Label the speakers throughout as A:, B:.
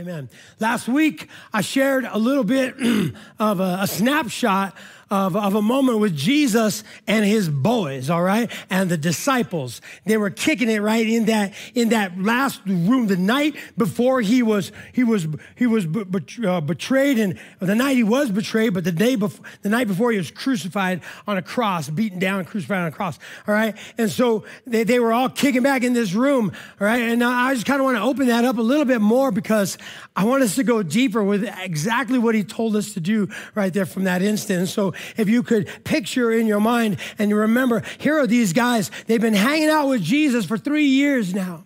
A: Amen. Last week, I shared a little bit of a, a snapshot of, of a moment with Jesus and his boys, all right, and the disciples. They were kicking it right in that in that last room the night before he was he was he was uh, betrayed, and the night he was betrayed, but the day before the night before he was crucified on a cross, beaten down, crucified on a cross, all right. And so they, they were all kicking back in this room, all right. And I just kind of want to open that up a little bit more because I want us to go deeper with exactly what he told us to do right there from that instant. And so if you could picture in your mind and remember, here are these guys. They've been hanging out with Jesus for three years now.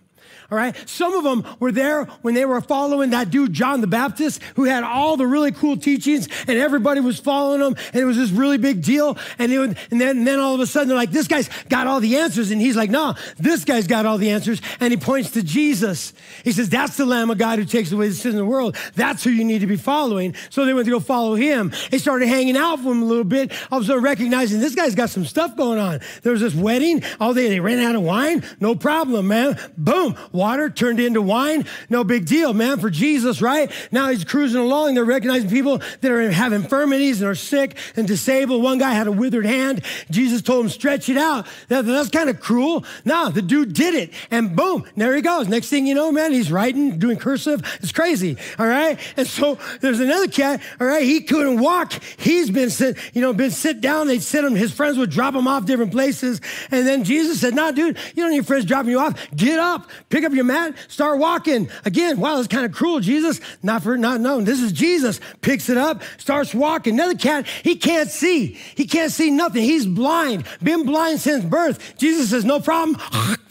A: All right. Some of them were there when they were following that dude, John the Baptist, who had all the really cool teachings and everybody was following him. And it was this really big deal. And, would, and, then, and then all of a sudden they're like, this guy's got all the answers. And he's like, no, this guy's got all the answers. And he points to Jesus. He says, that's the Lamb of God who takes away the sins of the world. That's who you need to be following. So they went to go follow him. They started hanging out with him a little bit. All of a sudden recognizing this guy's got some stuff going on. There was this wedding. All day they ran out of wine. No problem, man. Boom water turned into wine. No big deal, man, for Jesus, right? Now he's cruising along. They're recognizing people that are, have infirmities and are sick and disabled. One guy had a withered hand. Jesus told him, stretch it out. That, that's kind of cruel. No, the dude did it. And boom, there he goes. Next thing you know, man, he's writing, doing cursive. It's crazy. All right. And so there's another cat. All right. He couldn't walk. He's been sit, you know, been sit down. They'd sit him. His friends would drop him off different places. And then Jesus said, nah, dude, you don't need friends dropping you off. Get up, pick up your mat, start walking. Again, wow, it's kind of cruel, Jesus. Not for not known. This is Jesus. Picks it up, starts walking. Another cat, he can't see. He can't see nothing. He's blind. Been blind since birth. Jesus says, no problem.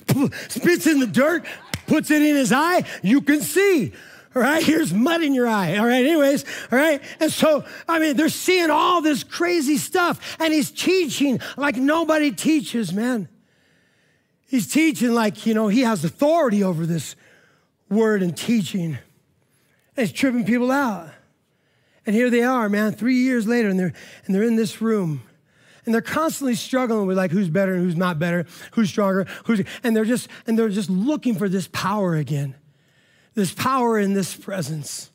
A: Spits in the dirt, puts it in his eye. You can see. All right, here's mud in your eye. All right, anyways, all right. And so, I mean, they're seeing all this crazy stuff, and he's teaching like nobody teaches, man. He's teaching like, you know, he has authority over this word and teaching. And he's tripping people out. And here they are, man, three years later, and they're, and they're in this room. And they're constantly struggling with like who's better and who's not better, who's stronger, who's and they're just and they're just looking for this power again. This power in this presence.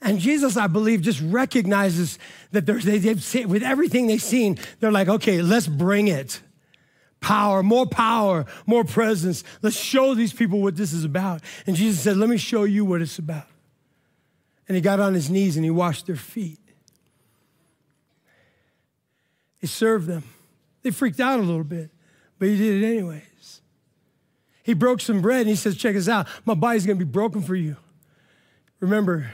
A: And Jesus, I believe, just recognizes that they, they've seen, with everything they've seen, they're like, okay, let's bring it power, more power, more presence. Let's show these people what this is about. And Jesus said, Let me show you what it's about. And he got on his knees and he washed their feet. He served them. They freaked out a little bit, but he did it anyways. He broke some bread and he says, Check this out. My body's gonna be broken for you. Remember,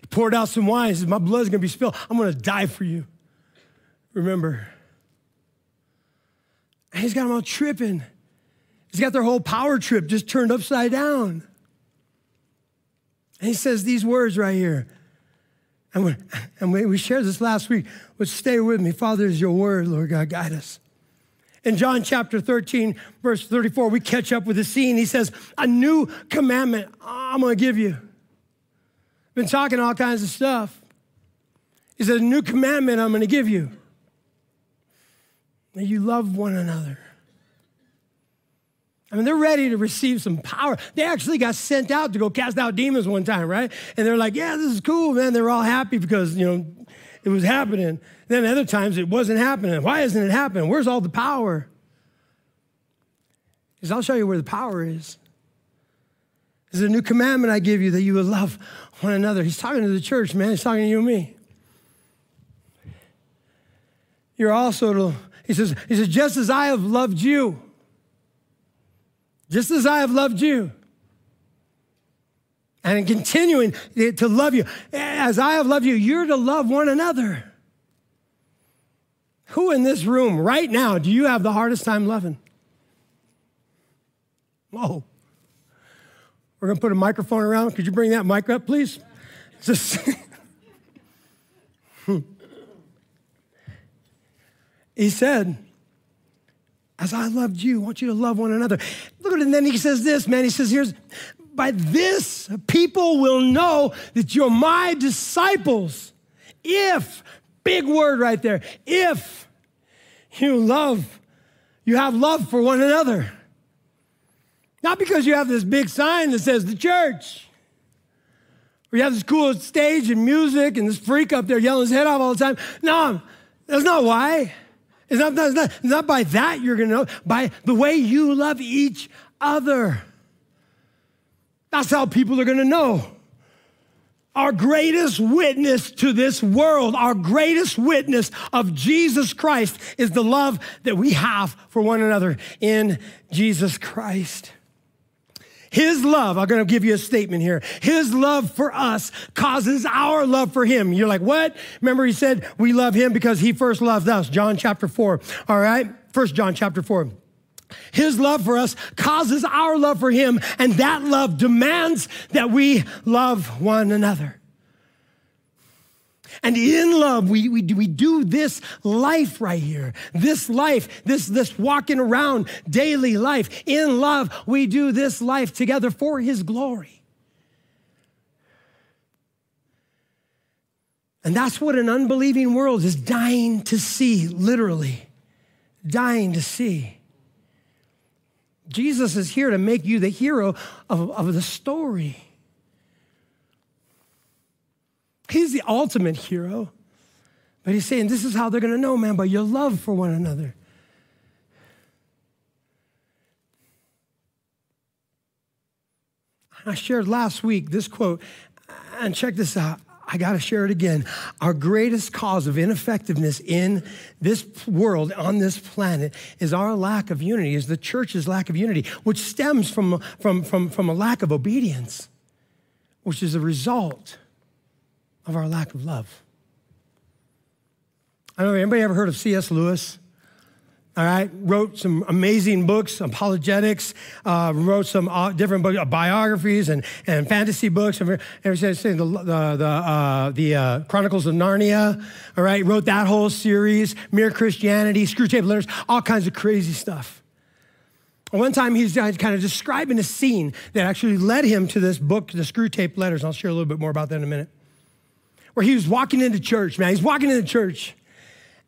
A: he poured out some wine. He says, My blood's gonna be spilled. I'm gonna die for you. Remember, he's got them all tripping. He's got their whole power trip just turned upside down. And he says these words right here. And we, and we, we shared this last week, but stay with me. Father, is your word, Lord God, guide us. In John chapter 13, verse 34, we catch up with the scene. He says, A new commandment I'm going to give you. Been talking all kinds of stuff. He says, A new commandment I'm going to give you that you love one another. I mean, they're ready to receive some power. They actually got sent out to go cast out demons one time, right? And they're like, yeah, this is cool, man. They're all happy because, you know, it was happening. Then other times it wasn't happening. Why isn't it happening? Where's all the power? Because I'll show you where the power is. There's a new commandment I give you that you will love one another. He's talking to the church, man. He's talking to you and me. You're also to he says, he says, just as I have loved you, just as I have loved you, and in continuing to love you, as I have loved you, you're to love one another. Who in this room right now do you have the hardest time loving? Whoa. We're going to put a microphone around. Could you bring that mic up, please? Just. He said, As I loved you, I want you to love one another. Look at it, and then he says this, man. He says, Here's, by this, people will know that you're my disciples. If, big word right there, if you love, you have love for one another. Not because you have this big sign that says the church. Or you have this cool stage and music and this freak up there yelling his head off all the time. No, that's not why. It's not, it's not, it's not by that you're going to know, by the way you love each other. That's how people are going to know. Our greatest witness to this world, our greatest witness of Jesus Christ is the love that we have for one another in Jesus Christ. His love, I'm going to give you a statement here. His love for us causes our love for him. You're like, what? Remember, he said we love him because he first loved us. John chapter 4. All right? First John chapter 4. His love for us causes our love for him, and that love demands that we love one another. And in love, we, we, we do this life right here. This life, this, this walking around daily life. In love, we do this life together for his glory. And that's what an unbelieving world is dying to see, literally, dying to see. Jesus is here to make you the hero of, of the story. He's the ultimate hero. But he's saying this is how they're going to know, man, by your love for one another. I shared last week this quote, and check this out. I got to share it again. Our greatest cause of ineffectiveness in this world, on this planet, is our lack of unity, is the church's lack of unity, which stems from, from, from, from a lack of obedience, which is a result of our lack of love. I don't know, if anybody ever heard of C.S. Lewis? All right, wrote some amazing books, apologetics, uh, wrote some uh, different books, uh, biographies and, and fantasy books. And everything, the, the, the, uh, the uh, Chronicles of Narnia, all right, wrote that whole series, Mere Christianity, Screwtape Letters, all kinds of crazy stuff. One time he's kind of describing a scene that actually led him to this book, the Screwtape Letters. I'll share a little bit more about that in a minute where he was walking into church, man. He's walking into church.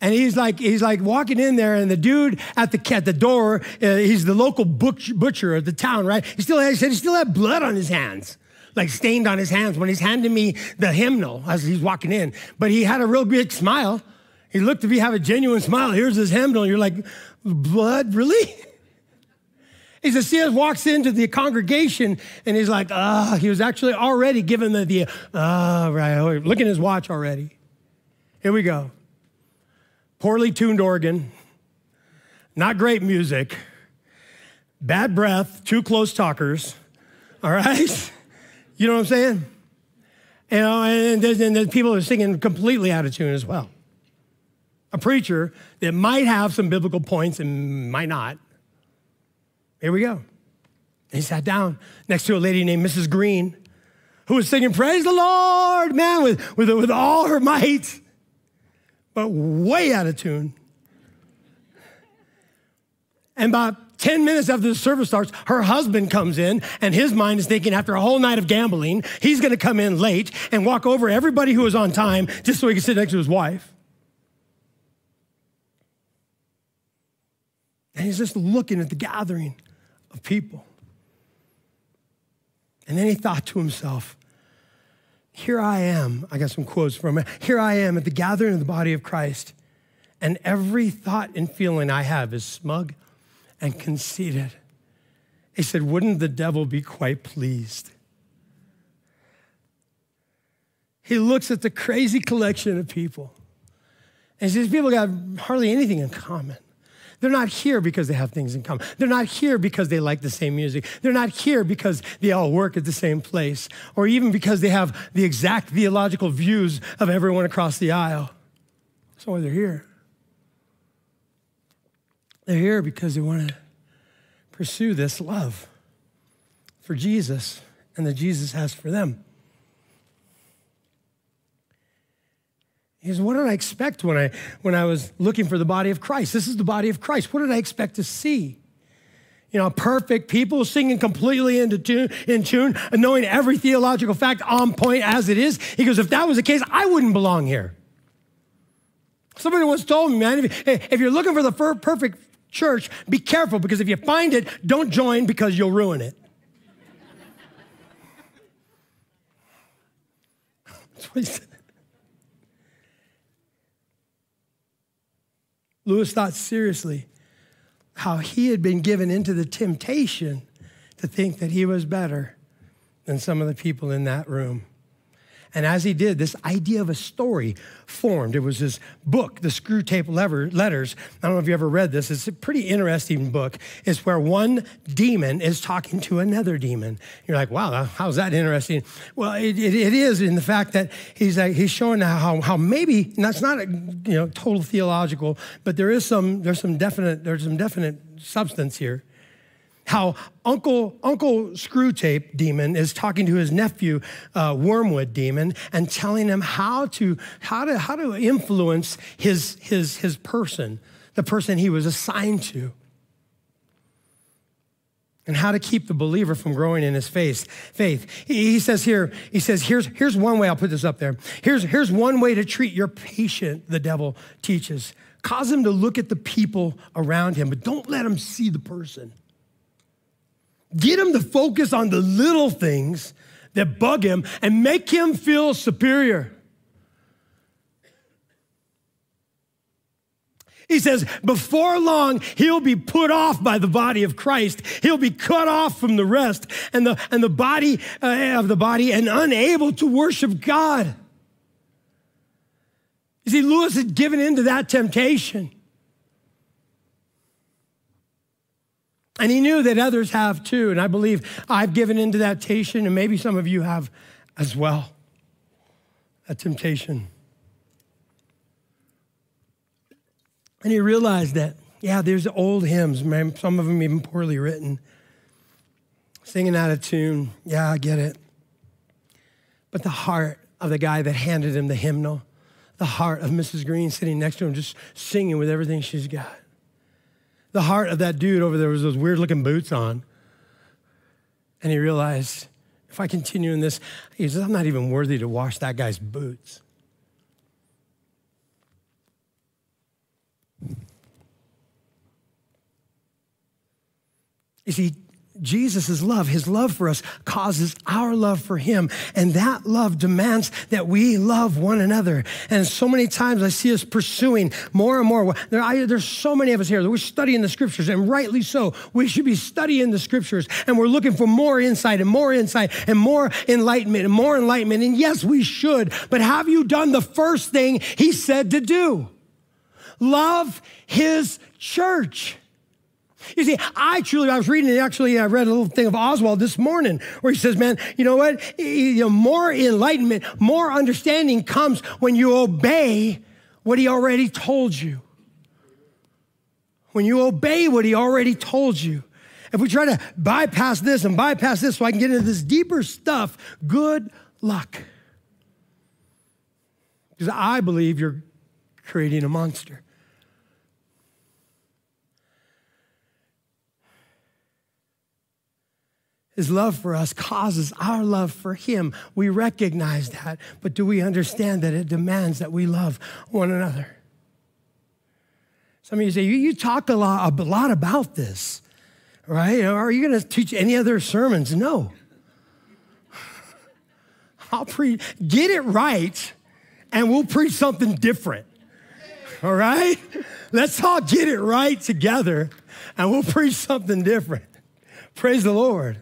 A: And he's like, he's like walking in there, and the dude at the at the door, uh, he's the local butcher of the town, right? He still had, he said he still had blood on his hands, like stained on his hands when he's handing me the hymnal as he's walking in. But he had a real big smile. He looked to be have a genuine smile. Here's his hymnal. You're like, blood, really? He says, C.S. walks into the congregation and he's like, ah, oh, he was actually already given the, the ah, oh, right, look at his watch already. Here we go. Poorly tuned organ, not great music, bad breath, too close talkers, all right? You know what I'm saying? You know, and there's, and there's people are singing completely out of tune as well. A preacher that might have some biblical points and might not here we go. He sat down next to a lady named Mrs. Green who was singing, Praise the Lord, man, with, with, with all her might, but way out of tune. And about 10 minutes after the service starts, her husband comes in, and his mind is thinking after a whole night of gambling, he's gonna come in late and walk over everybody who was on time just so he can sit next to his wife. And he's just looking at the gathering of people. And then he thought to himself, here I am. I got some quotes from him. Here I am at the gathering of the body of Christ, and every thought and feeling I have is smug and conceited. He said, Wouldn't the devil be quite pleased? He looks at the crazy collection of people and says, People got hardly anything in common. They're not here because they have things in common. They're not here because they like the same music. They're not here because they all work at the same place or even because they have the exact theological views of everyone across the aisle. That's why they're here. They're here because they want to pursue this love for Jesus and that Jesus has for them. He says, What did I expect when I, when I was looking for the body of Christ? This is the body of Christ. What did I expect to see? You know, perfect people singing completely into tune, in tune and knowing every theological fact on point as it is. He goes, If that was the case, I wouldn't belong here. Somebody once told me, man, if, if you're looking for the perfect church, be careful because if you find it, don't join because you'll ruin it. That's what he said. Lewis thought seriously how he had been given into the temptation to think that he was better than some of the people in that room. And as he did, this idea of a story formed. It was this book, the Screwtape Letters. I don't know if you ever read this. It's a pretty interesting book. It's where one demon is talking to another demon. You're like, wow, how's that interesting? Well, it, it, it is in the fact that he's like, he's showing how, how maybe, that's not a, you know, total theological, but there is some, there's some definite, there's some definite substance here how Uncle, Uncle Screwtape Demon is talking to his nephew, uh, Wormwood Demon, and telling him how to, how to, how to influence his, his, his person, the person he was assigned to. And how to keep the believer from growing in his faith. Faith. He, he says here, he says, here's, here's one way, I'll put this up there. Here's, here's one way to treat your patient, the devil teaches. Cause him to look at the people around him, but don't let him see the person. Get him to focus on the little things that bug him and make him feel superior. He says, before long, he'll be put off by the body of Christ. He'll be cut off from the rest and the, and the body uh, of the body and unable to worship God. You see, Lewis had given in to that temptation. And he knew that others have too. And I believe I've given into that temptation, and maybe some of you have as well. That temptation. And he realized that, yeah, there's old hymns, some of them even poorly written, singing out of tune. Yeah, I get it. But the heart of the guy that handed him the hymnal, the heart of Mrs. Green sitting next to him, just singing with everything she's got the heart of that dude over there was those weird looking boots on. And he realized, if I continue in this, he says, I'm not even worthy to wash that guy's boots. You see, Jesus' love, his love for us, causes our love for him. And that love demands that we love one another. And so many times I see us pursuing more and more. There, I, there's so many of us here that we're studying the scriptures, and rightly so. We should be studying the scriptures, and we're looking for more insight and more insight and more enlightenment and more enlightenment. And yes, we should. But have you done the first thing he said to do? Love his church. You see, I truly, I was reading, actually, I read a little thing of Oswald this morning where he says, man, you know what? You know, more enlightenment, more understanding comes when you obey what he already told you. When you obey what he already told you. If we try to bypass this and bypass this so I can get into this deeper stuff, good luck. Because I believe you're creating a monster. His love for us causes our love for Him. We recognize that, but do we understand that it demands that we love one another? Some of you say, You, talk a lot, a lot about this, right? Are you going to teach any other sermons? No. I'll preach, get it right, and we'll preach something different. All right? Let's all get it right together, and we'll preach something different. Praise the Lord.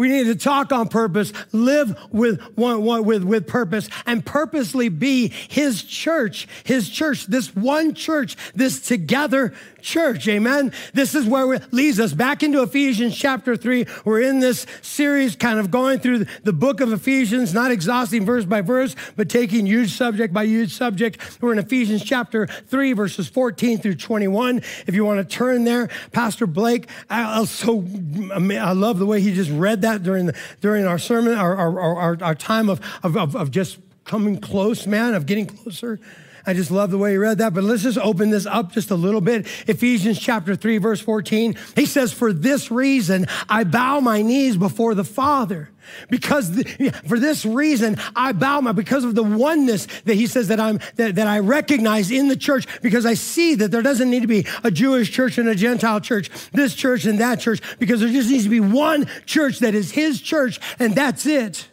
A: We need to talk on purpose, live with, with, with purpose, and purposely be His church, His church, this one church, this together church. Amen. This is where it leads us back into Ephesians chapter three. We're in this series, kind of going through the book of Ephesians, not exhausting verse by verse, but taking huge subject by huge subject. We're in Ephesians chapter three, verses 14 through 21. If you want to turn there, Pastor Blake, I, so, I love the way he just read that during, the, during our sermon, our, our, our, our time of, of, of just coming close, man, of getting closer. I just love the way he read that. But let's just open this up just a little bit. Ephesians chapter 3, verse 14. He says, For this reason I bow my knees before the Father. Because the, for this reason I bow my because of the oneness that he says that I'm that, that I recognize in the church because I see that there doesn't need to be a Jewish church and a Gentile church, this church and that church, because there just needs to be one church that is his church, and that's it.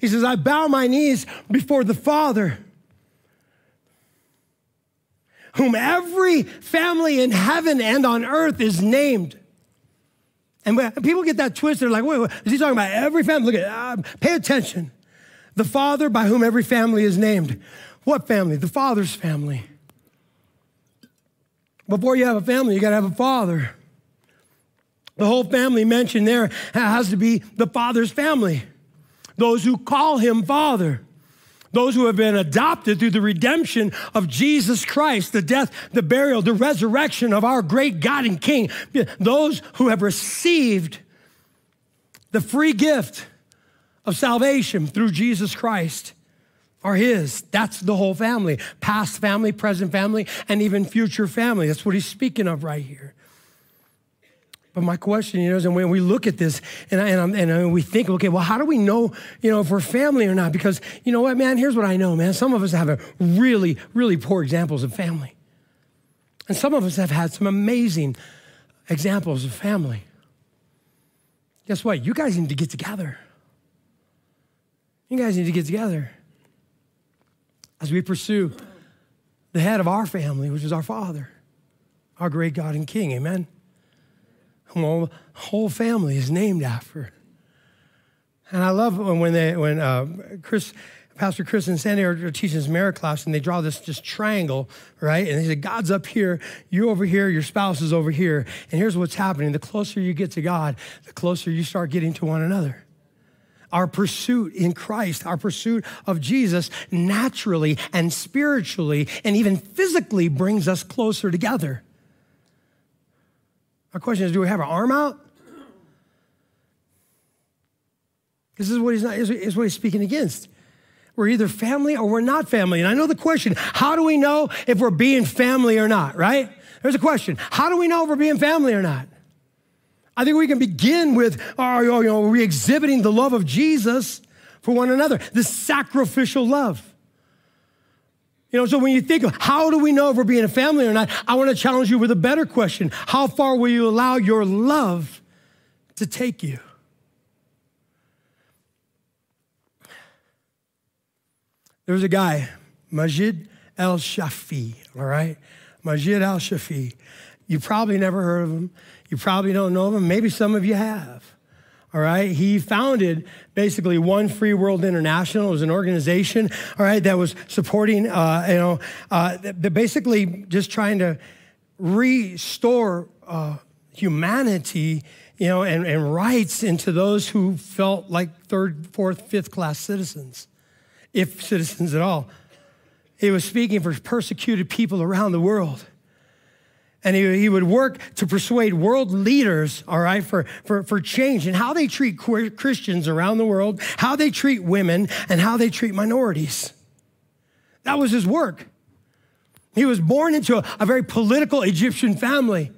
A: He says, I bow my knees before the Father, whom every family in heaven and on earth is named. And people get that twisted. They're like, wait, wait, is he talking about every family? Look at, uh, pay attention. The Father by whom every family is named. What family? The Father's family. Before you have a family, you got to have a father. The whole family mentioned there has to be the Father's family. Those who call him Father. Those who have been adopted through the redemption of Jesus Christ, the death, the burial, the resurrection of our great God and King. Those who have received the free gift of salvation through Jesus Christ are his. That's the whole family past family, present family, and even future family. That's what he's speaking of right here. But my question, you know, is when we look at this and, and, and uh, we think, okay, well, how do we know, you know, if we're family or not? Because, you know what, man, here's what I know, man. Some of us have really, really poor examples of family. And some of us have had some amazing examples of family. Guess what? You guys need to get together. You guys need to get together as we pursue the head of our family, which is our Father, our great God and King. Amen whom whole family is named after. And I love when they when uh, Chris, Pastor Chris and Sandy are, teaching this merit class, and they draw this just triangle, right? And they say, God's up here, you're over here, your spouse is over here. And here's what's happening: the closer you get to God, the closer you start getting to one another. Our pursuit in Christ, our pursuit of Jesus, naturally and spiritually and even physically brings us closer together. My question is do we have our arm out? This is what he's not, is what he's speaking against. We're either family or we're not family. And I know the question how do we know if we're being family or not, right? There's a question how do we know if we're being family or not? I think we can begin with our, you know, re exhibiting the love of Jesus for one another, the sacrificial love. You know, so when you think of how do we know if we're being a family or not, I want to challenge you with a better question. How far will you allow your love to take you? There was a guy, Majed El Shafie, all right? Majed El Shafie. You probably never heard of him. You probably don't know him. Maybe some of you have all right? He founded basically One Free World International. It was an organization, all right, that was supporting, uh, you know, uh, basically just trying to restore uh, humanity, you know, and, and rights into those who felt like third, fourth, fifth class citizens, if citizens at all. He was speaking for persecuted people around the world and he, he would work to persuade world leaders, all right, for, for, for change in how they treat Christians around the world, how they treat women, and how they treat minorities. That was his work. He was born into a, a very political Egyptian family.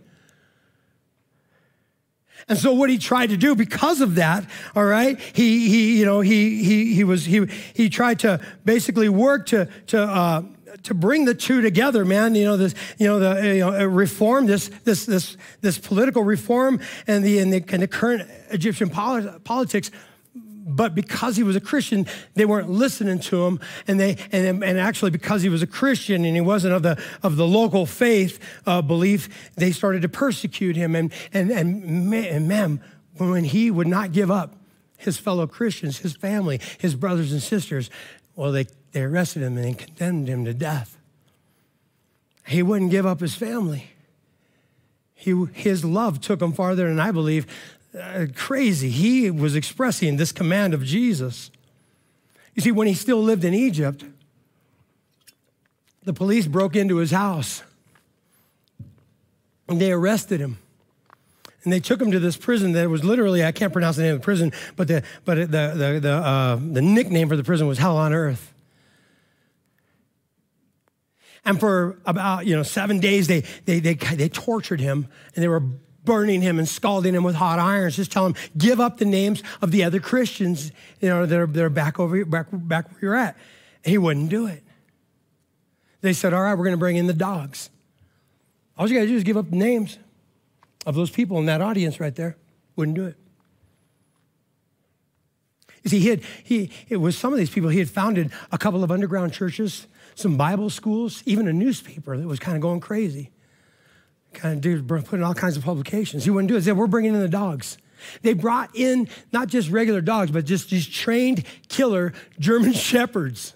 A: And so what he tried to do because of that, all right, he, he you know, he, he, he was, he, he tried to basically work to, to, uh, to bring the two together, man. You know, this, you know, the you know, uh, reform, this, this, this, this political reform and the, and the, and the current Egyptian politics. But because he was a Christian, they weren't listening to him. And they, and, and actually because he was a Christian and he wasn't of the, of the local faith uh, belief, they started to persecute him. And, and, and, and man, when he would not give up his fellow Christians, his family, his brothers and sisters, well, they they arrested him and condemned him to death. He wouldn't give up his family. He, his love took him farther than I believe. Uh, crazy. He was expressing this command of Jesus. You see, when he still lived in Egypt, the police broke into his house and they arrested him. And they took him to this prison that was literally, I can't pronounce the name of the prison, but the, but the, the, the, uh, the nickname for the prison was Hell on Earth. And for about, you know, seven days, they, they, they, they tortured him and they were burning him and scalding him with hot irons, just telling him, give up the names of the other Christians, you know, that are, that are back over back, back where you're at. And he wouldn't do it. They said, all right, we're going to bring in the dogs. All you got to do is give up the names of those people in that audience right there. Wouldn't do it. You see, he had, he, it was some of these people, he had founded a couple of underground churches, some Bible schools, even a newspaper that was kind of going crazy. Kind of dude putting all kinds of publications. He wouldn't do it. He said, We're bringing in the dogs. They brought in not just regular dogs, but just these trained killer German shepherds.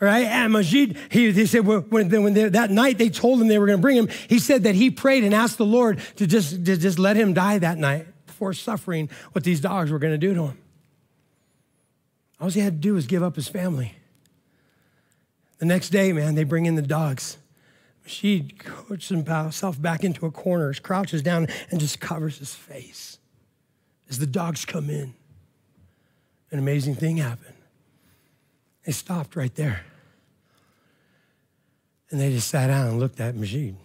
A: Right? And Majed, he, they said when, when they, that night they told him they were going to bring him, he said that he prayed and asked the Lord to just, to just let him die that night before suffering what these dogs were going to do to him. All he had to do was give up his family. The next day, man, they bring in the dogs. She puts himself back into a corner, crouches down, and just covers his face as the dogs come in. An amazing thing happened. They stopped right there. And they just sat down and looked at Majed.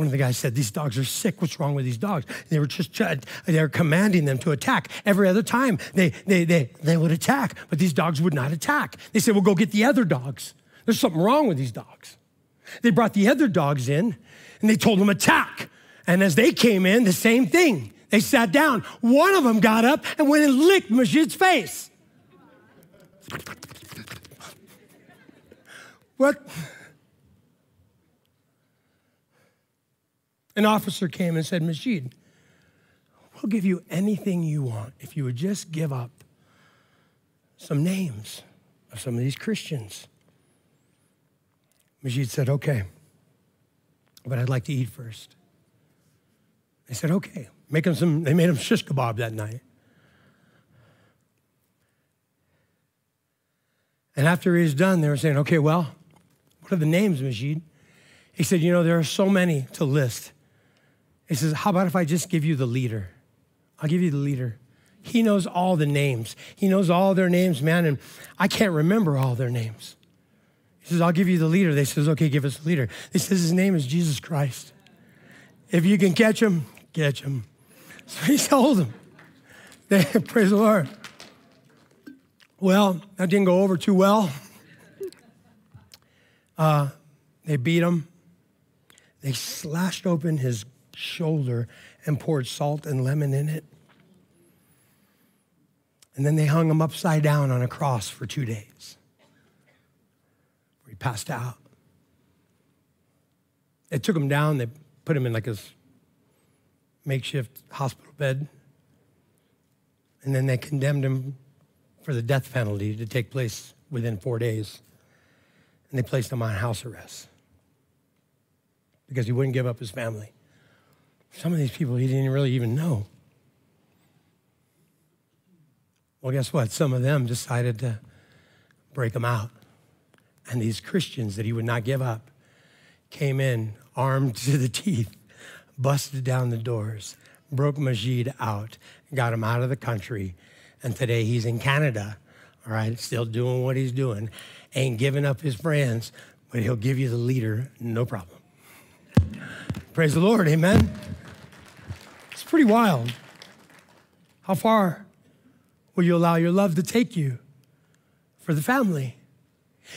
A: One of the guys said, These dogs are sick. What's wrong with these dogs? They were just, uh, they were commanding them to attack. Every other time they, they, they, they would attack, but these dogs would not attack. They said, Well, go get the other dogs. There's something wrong with these dogs. They brought the other dogs in and they told them attack. And as they came in, the same thing. They sat down. One of them got up and went and licked Majed's face. What? An officer came and said, Majed, we'll give you anything you want if you would just give up some names of some of these Christians. Majed said, Okay, but I'd like to eat first. They said, Okay. Make him some, they made him shish kebab that night. And after he was done, they were saying, Okay, well, what are the names, Majed? He said, You know, there are so many to list. He says, How about if I just give you the leader? I'll give you the leader. He knows all the names. He knows all their names, man, and I can't remember all their names. He says, I'll give you the leader. They says, okay, give us the leader. He says, his name is Jesus Christ. If you can catch him, catch him. So he told them. They, praise the Lord. Well, that didn't go over too well. Uh, they beat him. They slashed open his shoulder and poured salt and lemon in it. And then they hung him upside down on a cross for two days He passed out. They took him down, they put him in like a makeshift hospital bed, and then they condemned him for the death penalty to take place within four days. And they placed him on house arrest because he wouldn't give up his family. Some of these people he didn't really even know. Well, guess what? Some of them decided to break him out. And these Christians that he would not give up came in armed to the teeth, busted down the doors, broke Majed out, got him out of the country. And today he's in Canada, all right, still doing what he's doing, ain't giving up his friends, but he'll give you the leader, no problem. Praise the Lord, amen. Pretty wild. How far will you allow your love to take you for the family?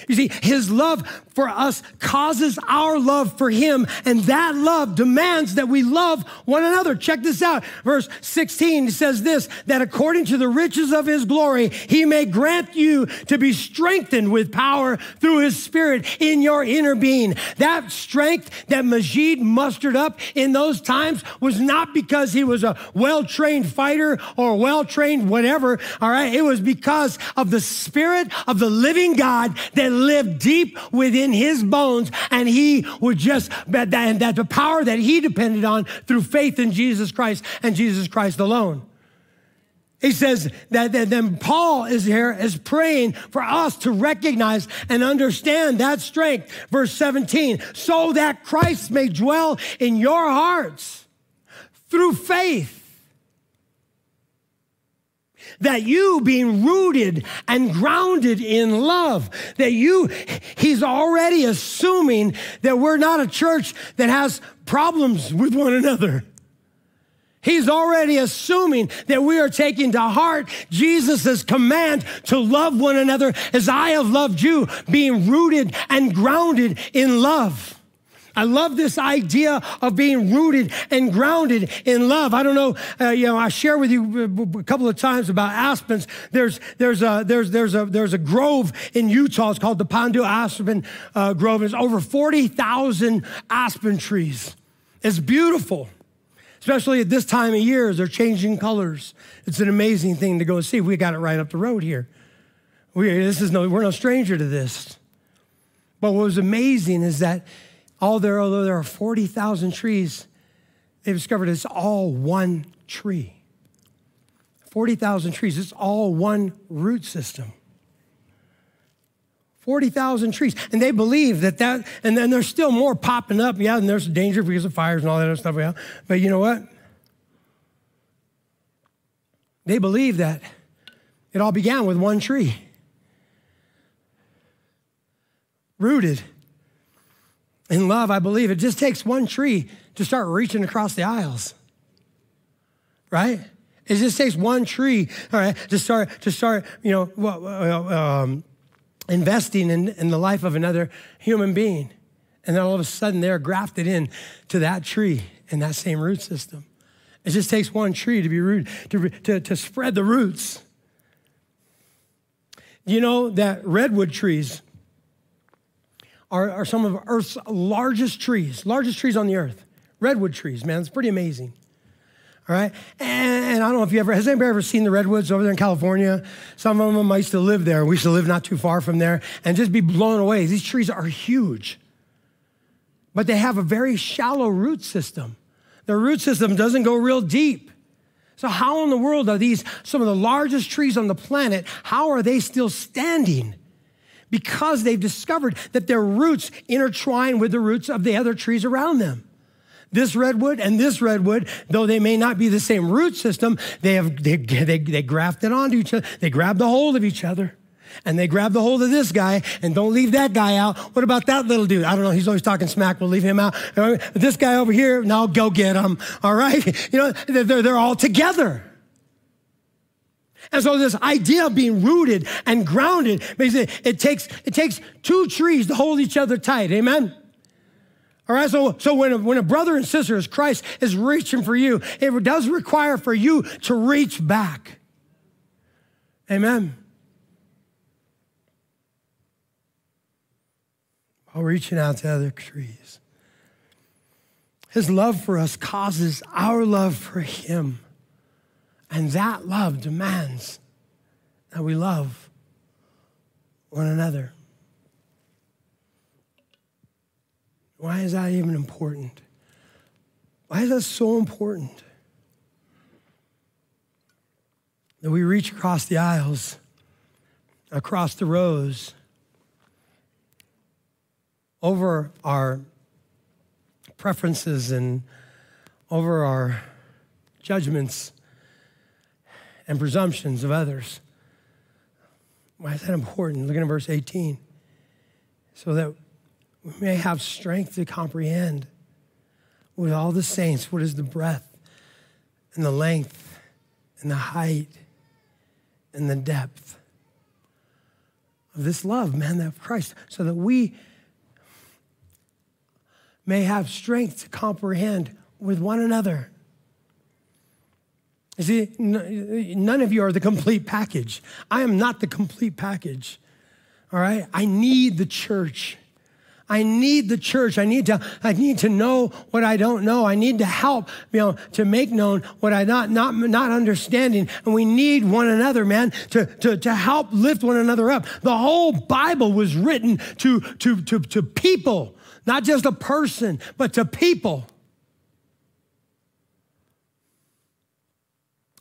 A: You see, his love for us causes our love for him, and that love demands that we love one another. Check this out. Verse 16 says this that according to the riches of his glory, he may grant you to be strengthened with power through his spirit in your inner being. That strength that Majed mustered up in those times was not because he was a well trained fighter or well trained whatever, all right? It was because of the spirit of the living God that that lived deep within his bones, and he would just, that, that the power that he depended on through faith in Jesus Christ and Jesus Christ alone. He says that, that then Paul is here is praying for us to recognize and understand that strength. Verse 17, so that Christ may dwell in your hearts through faith that you being rooted and grounded in love, that you, he's already assuming that we're not a church that has problems with one another. He's already assuming that we are taking to heart Jesus' command to love one another as I have loved you, being rooted and grounded in love. I love this idea of being rooted and grounded in love. I don't know, uh, you know, I share with you a couple of times about aspens. There's, there's, a, there's, there's, a, there's a grove in Utah. It's called the Pando Aspen uh, Grove. It's over 40,000 aspen trees. It's beautiful, especially at this time of year as they're changing colors. It's an amazing thing to go see. We got it right up the road here. We, this is no, we're no stranger to this. But what was amazing is that there, although there are 40,000 trees, they've discovered it's all one tree. 40,000 trees, it's all one root system. 40,000 trees. And they believe that that, and then there's still more popping up. Yeah, and there's danger because of fires and all that other stuff. Yeah. But you know what? They believe that it all began with one tree. Rooted in love, I believe it just takes one tree to start reaching across the aisles. Right? It just takes one tree, all right, to start to start, you know, um, investing in, in the life of another human being. And then all of a sudden they're grafted in to that tree in that same root system. It just takes one tree to be rooted, to, to, to spread the roots. You know that redwood trees are, are some of Earth's largest trees, largest trees on the earth. Redwood trees, man, it's pretty amazing. All right. And, and, I don't know if you ever, has anybody ever seen the redwoods over there in California? Some of them I used to live there. We used to live not too far from there and just be blown away. These trees are huge, but they have a very shallow root system. Their root system doesn't go real deep. So, how in the world are these some of the largest trees on the planet? How are they still standing? Because they've discovered that their roots intertwine with the roots of the other trees around them this redwood and this redwood, though they may not be the same root system, they have they, they, they grafted onto each other. They grab the hold of each other. And they grab the hold of this guy and don't leave that guy out. What about that little dude? I don't know. He's always talking smack. We'll leave him out. This guy over here, now go get him. All right. You know, they're, they're all together. And so this idea of being rooted and grounded, it takes, it takes two trees to hold each other tight. Amen. All right, so, so when, a, when a brother and sister is Christ is reaching for you, it does require for you to reach back. Amen. While reaching out to other trees. His love for us causes our love for him. And that love demands that we love one another. Why is that even important? Why is that so important? That we reach across the aisles, across the rows, over our preferences and over our judgments and presumptions of others. Why is that important? Look at verse 18. So that we may have strength to comprehend with all the saints what is the breadth and the length and the height and the depth of this love, man, of Christ, so that we may have strength to comprehend with one another. You see, none of you are the complete package. I am not the complete package. All right? I need the church. I need the church. I need to, I need to know what I don't know. I need to help, you know, to make known what I not, not, not understanding. And we need one another, man, to, to, to help lift one another up. The whole Bible was written to, to, to, to people, not just a person, but to people.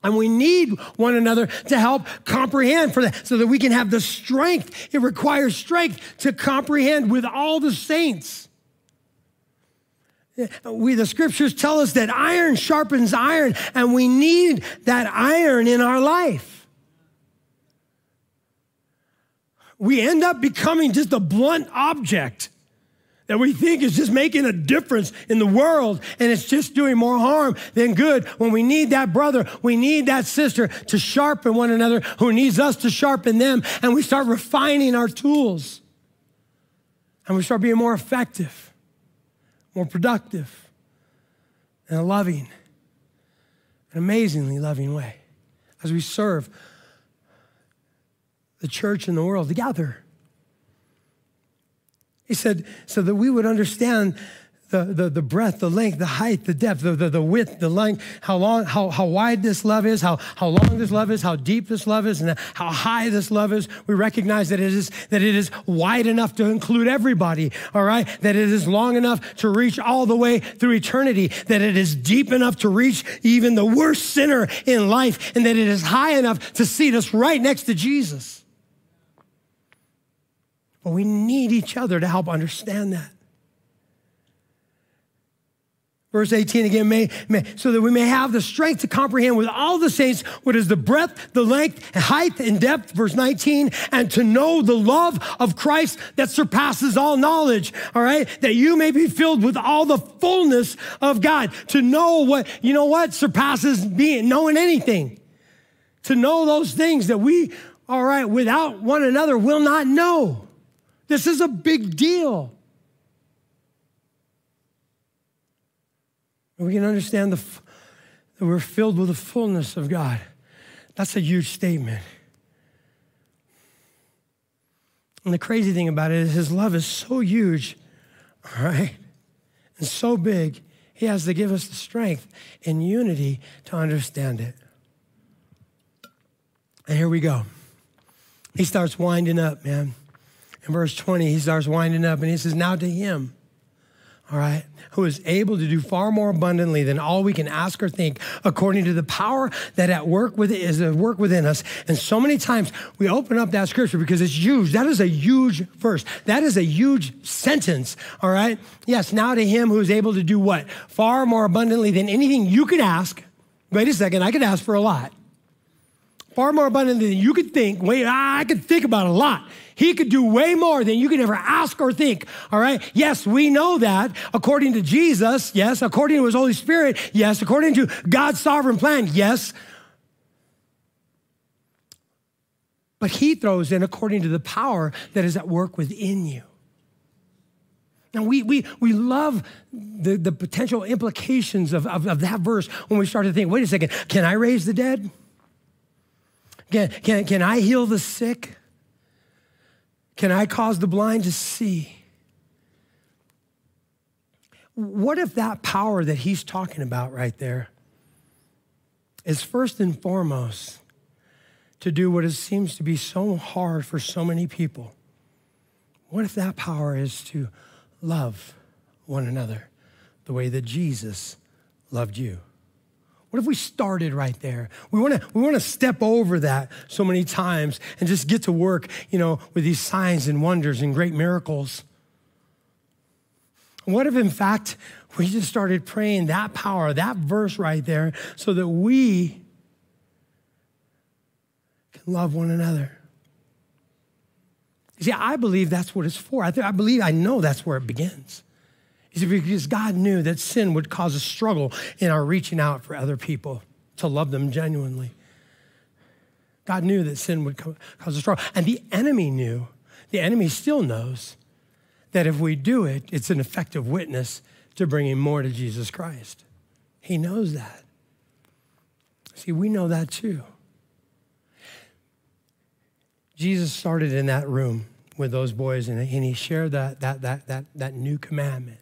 A: And we need one another to help comprehend for that so that we can have the strength. It requires strength to comprehend with all the saints. We, the scriptures tell us that iron sharpens iron, and we need that iron in our life. We end up becoming just a blunt object that we think is just making a difference in the world and it's just doing more harm than good. When we need that brother, we need that sister to sharpen one another who needs us to sharpen them and we start refining our tools. And we start being more effective more productive, in a loving, an amazingly loving way. As we serve the church and the world together. He said, so that we would understand the, the, the breadth, the length, the height, the depth, the, the, the width, the length, how long, how, how wide this love is, how, how long this love is, how deep this love is, and how high this love is. We recognize that it is that it is wide enough to include everybody, all right? That it is long enough to reach all the way through eternity, that it is deep enough to reach even the worst sinner in life, and that it is high enough to seat us right next to Jesus. But we need each other to help understand that. Verse 18 again, may, may, so that we may have the strength to comprehend with all the saints what is the breadth, the length, height, and depth. Verse 19, and to know the love of Christ that surpasses all knowledge. All right. That you may be filled with all the fullness of God. To know what, you know what surpasses being, knowing anything. To know those things that we, all right, without one another will not know. This is a big deal. we can understand the, that we're filled with the fullness of God. That's a huge statement. And the crazy thing about it is his love is so huge, all right, and so big, he has to give us the strength and unity to understand it. And here we go. He starts winding up, man. In verse 20, he starts winding up and he says, Now to him all right, who is able to do far more abundantly than all we can ask or think, according to the power that at work with is at work within us. And so many times we open up that scripture because it's huge. That is a huge verse. That is a huge sentence. All right. Yes. Now to him who is able to do what far more abundantly than anything you could ask. Wait a second. I could ask for a lot far more abundantly than you could think. Wait, I could think about a lot. He could do way more than you could ever ask or think. All right. Yes, we know that according to Jesus. Yes. According to his Holy Spirit. Yes. According to God's sovereign plan. Yes. But he throws in according to the power that is at work within you. Now, we, we, we love the, the potential implications of, of, of that verse when we start to think wait a second, can I raise the dead? Can, can, can I heal the sick? Can I cause the blind to see? What if that power that he's talking about right there is first and foremost to do what it seems to be so hard for so many people? What if that power is to love one another the way that Jesus loved you? What if we started right there? We want to we want to step over that so many times and just get to work, you know, with these signs and wonders and great miracles. What if in fact we just started praying that power, that verse right there so that we can love one another? You see, I believe that's what it's for. I, th- I believe, I know that's where it begins. Because God knew that sin would cause a struggle in our reaching out for other people to love them genuinely. God knew that sin would cause a struggle. And the enemy knew, the enemy still knows, that if we do it, it's an effective witness to bringing more to Jesus Christ. He knows that. See, we know that too. Jesus started in that room with those boys and he shared that, that, that, that, that new commandment.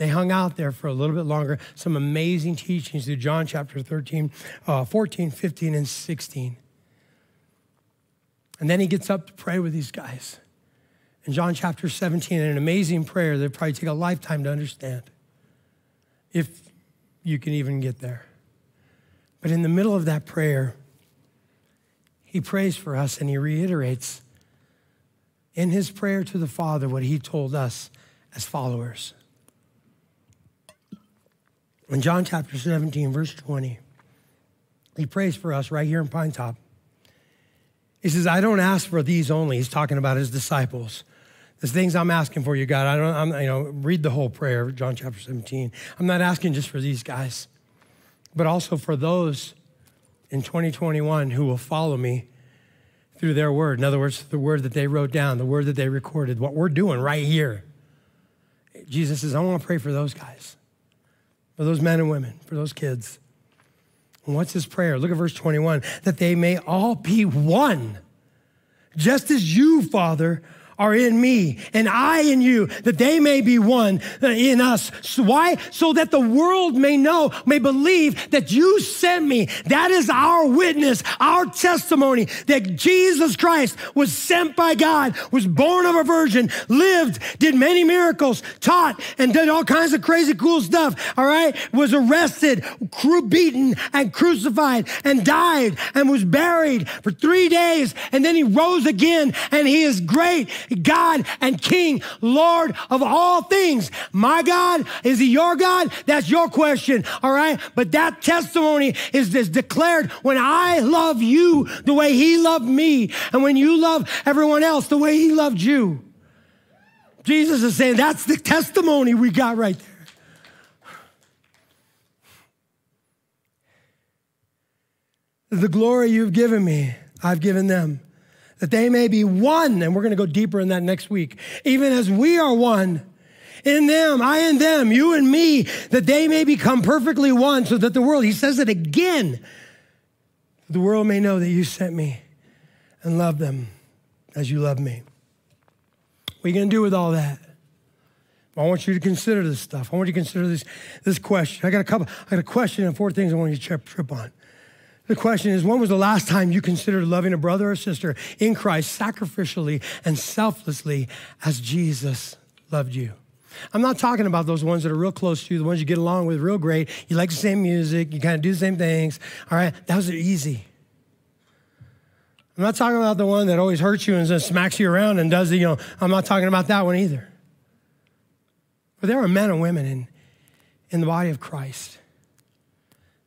A: They hung out there for a little bit longer. Some amazing teachings through John chapter 13, uh, 14, 15, and 16. And then he gets up to pray with these guys. In John chapter 17, an amazing prayer that probably take a lifetime to understand, if you can even get there. But in the middle of that prayer, he prays for us and he reiterates in his prayer to the Father what he told us as followers. In John chapter 17, verse 20, he prays for us right here in Pinetop. He says, I don't ask for these only. He's talking about his disciples. There's things I'm asking for you, God. I don't, I'm, you know, read the whole prayer, of John chapter 17. I'm not asking just for these guys, but also for those in 2021 who will follow me through their word. In other words, the word that they wrote down, the word that they recorded, what we're doing right here Jesus says, I want to pray for those guys, for those men and women, for those kids. And what's his prayer? Look at verse 21 that they may all be one, just as you, Father, are in me and I in you, that they may be one in us. So why? So that the world may know, may believe that you sent me. That is our witness, our testimony that Jesus Christ was sent by God, was born of a virgin, lived, did many miracles, taught, and did all kinds of crazy cool stuff. All right. Was arrested, beaten, and crucified, and died, and was buried for three days. And then he rose again, and he is great God and King, Lord of all things. My God, is he your God? That's your question, all right? But that testimony is, this declared when I love you the way he loved me, and when you love everyone else the way he loved you. Jesus is saying that's the testimony we got right there. The glory you've given me, I've given them that they may be one. And we're going to go deeper in that next week. Even as we are one in them, I and them, you and me, that they may become perfectly one so that the world, he says it again, the world may know that you sent me and love them as you love me. What are you going to do with all that? I want you to consider this stuff. I want you to consider this, this question. I got a couple, I got a question and four things I want you to trip, trip on. The question is, when was the last time you considered loving a brother or sister in Christ sacrificially and selflessly as Jesus loved you? I'm not talking about those ones that are real close to you, the ones you get along with real great. You like the same music, you kind of do the same things. All right, those are easy. I'm not talking about the one that always hurts you and smacks you around and does, the, you know, I'm not talking about that one either. But there are men and women in, in the body of Christ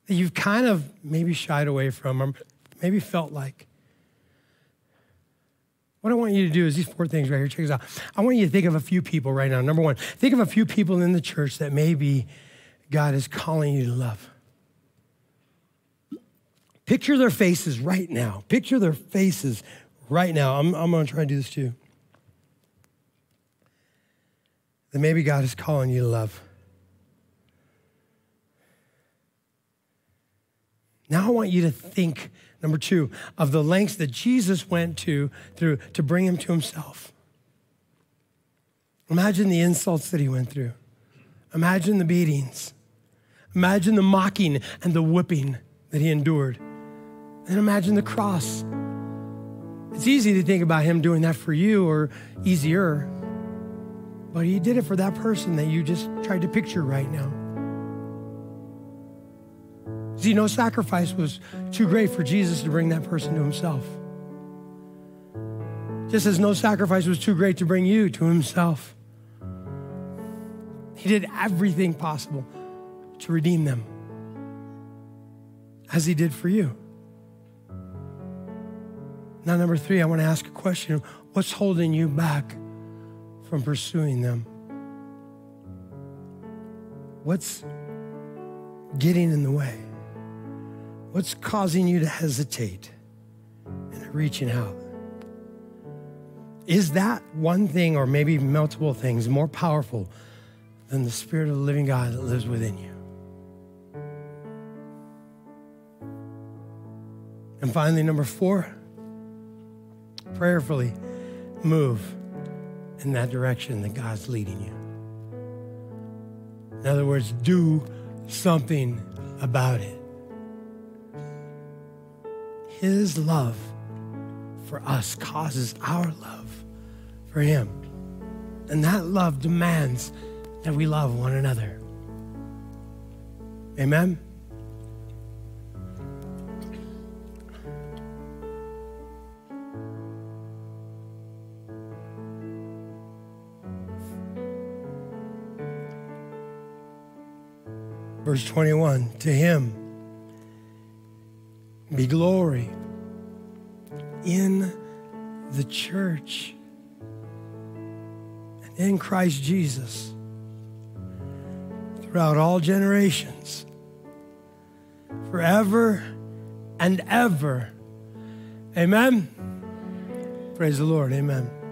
A: that you've kind of maybe shied away from or maybe felt like. What I want you to do is these four things right here. Check this out. I want you to think of a few people right now. Number one, think of a few people in the church that maybe God is calling you to love. Picture their faces right now. Picture their faces right now. I'm, I'm going to try and do this too. That maybe God is calling you to love. Now I want you to think, number two, of the lengths that Jesus went to through to bring him to himself. Imagine the insults that he went through. Imagine the beatings. Imagine the mocking and the whipping that he endured. And imagine the cross. It's easy to think about him doing that for you or easier, but he did it for that person that you just tried to picture right now. See, no sacrifice was too great for Jesus to bring that person to himself. Just as no sacrifice was too great to bring you to himself. He did everything possible to redeem them, as he did for you. Now, number three, I want to ask a question What's holding you back from pursuing them? What's getting in the way? What's causing you to hesitate and reaching out? Is that one thing, or maybe multiple things, more powerful than the Spirit of the living God that lives within you? And finally, number four, prayerfully move in that direction that God's leading you. In other words, do something about it. His love for us causes our love for Him. And that love demands that we love one another. Amen? Verse 21 To Him be glory in the church and in Christ Jesus throughout all generations, forever and ever. Amen. Praise the Lord. Amen.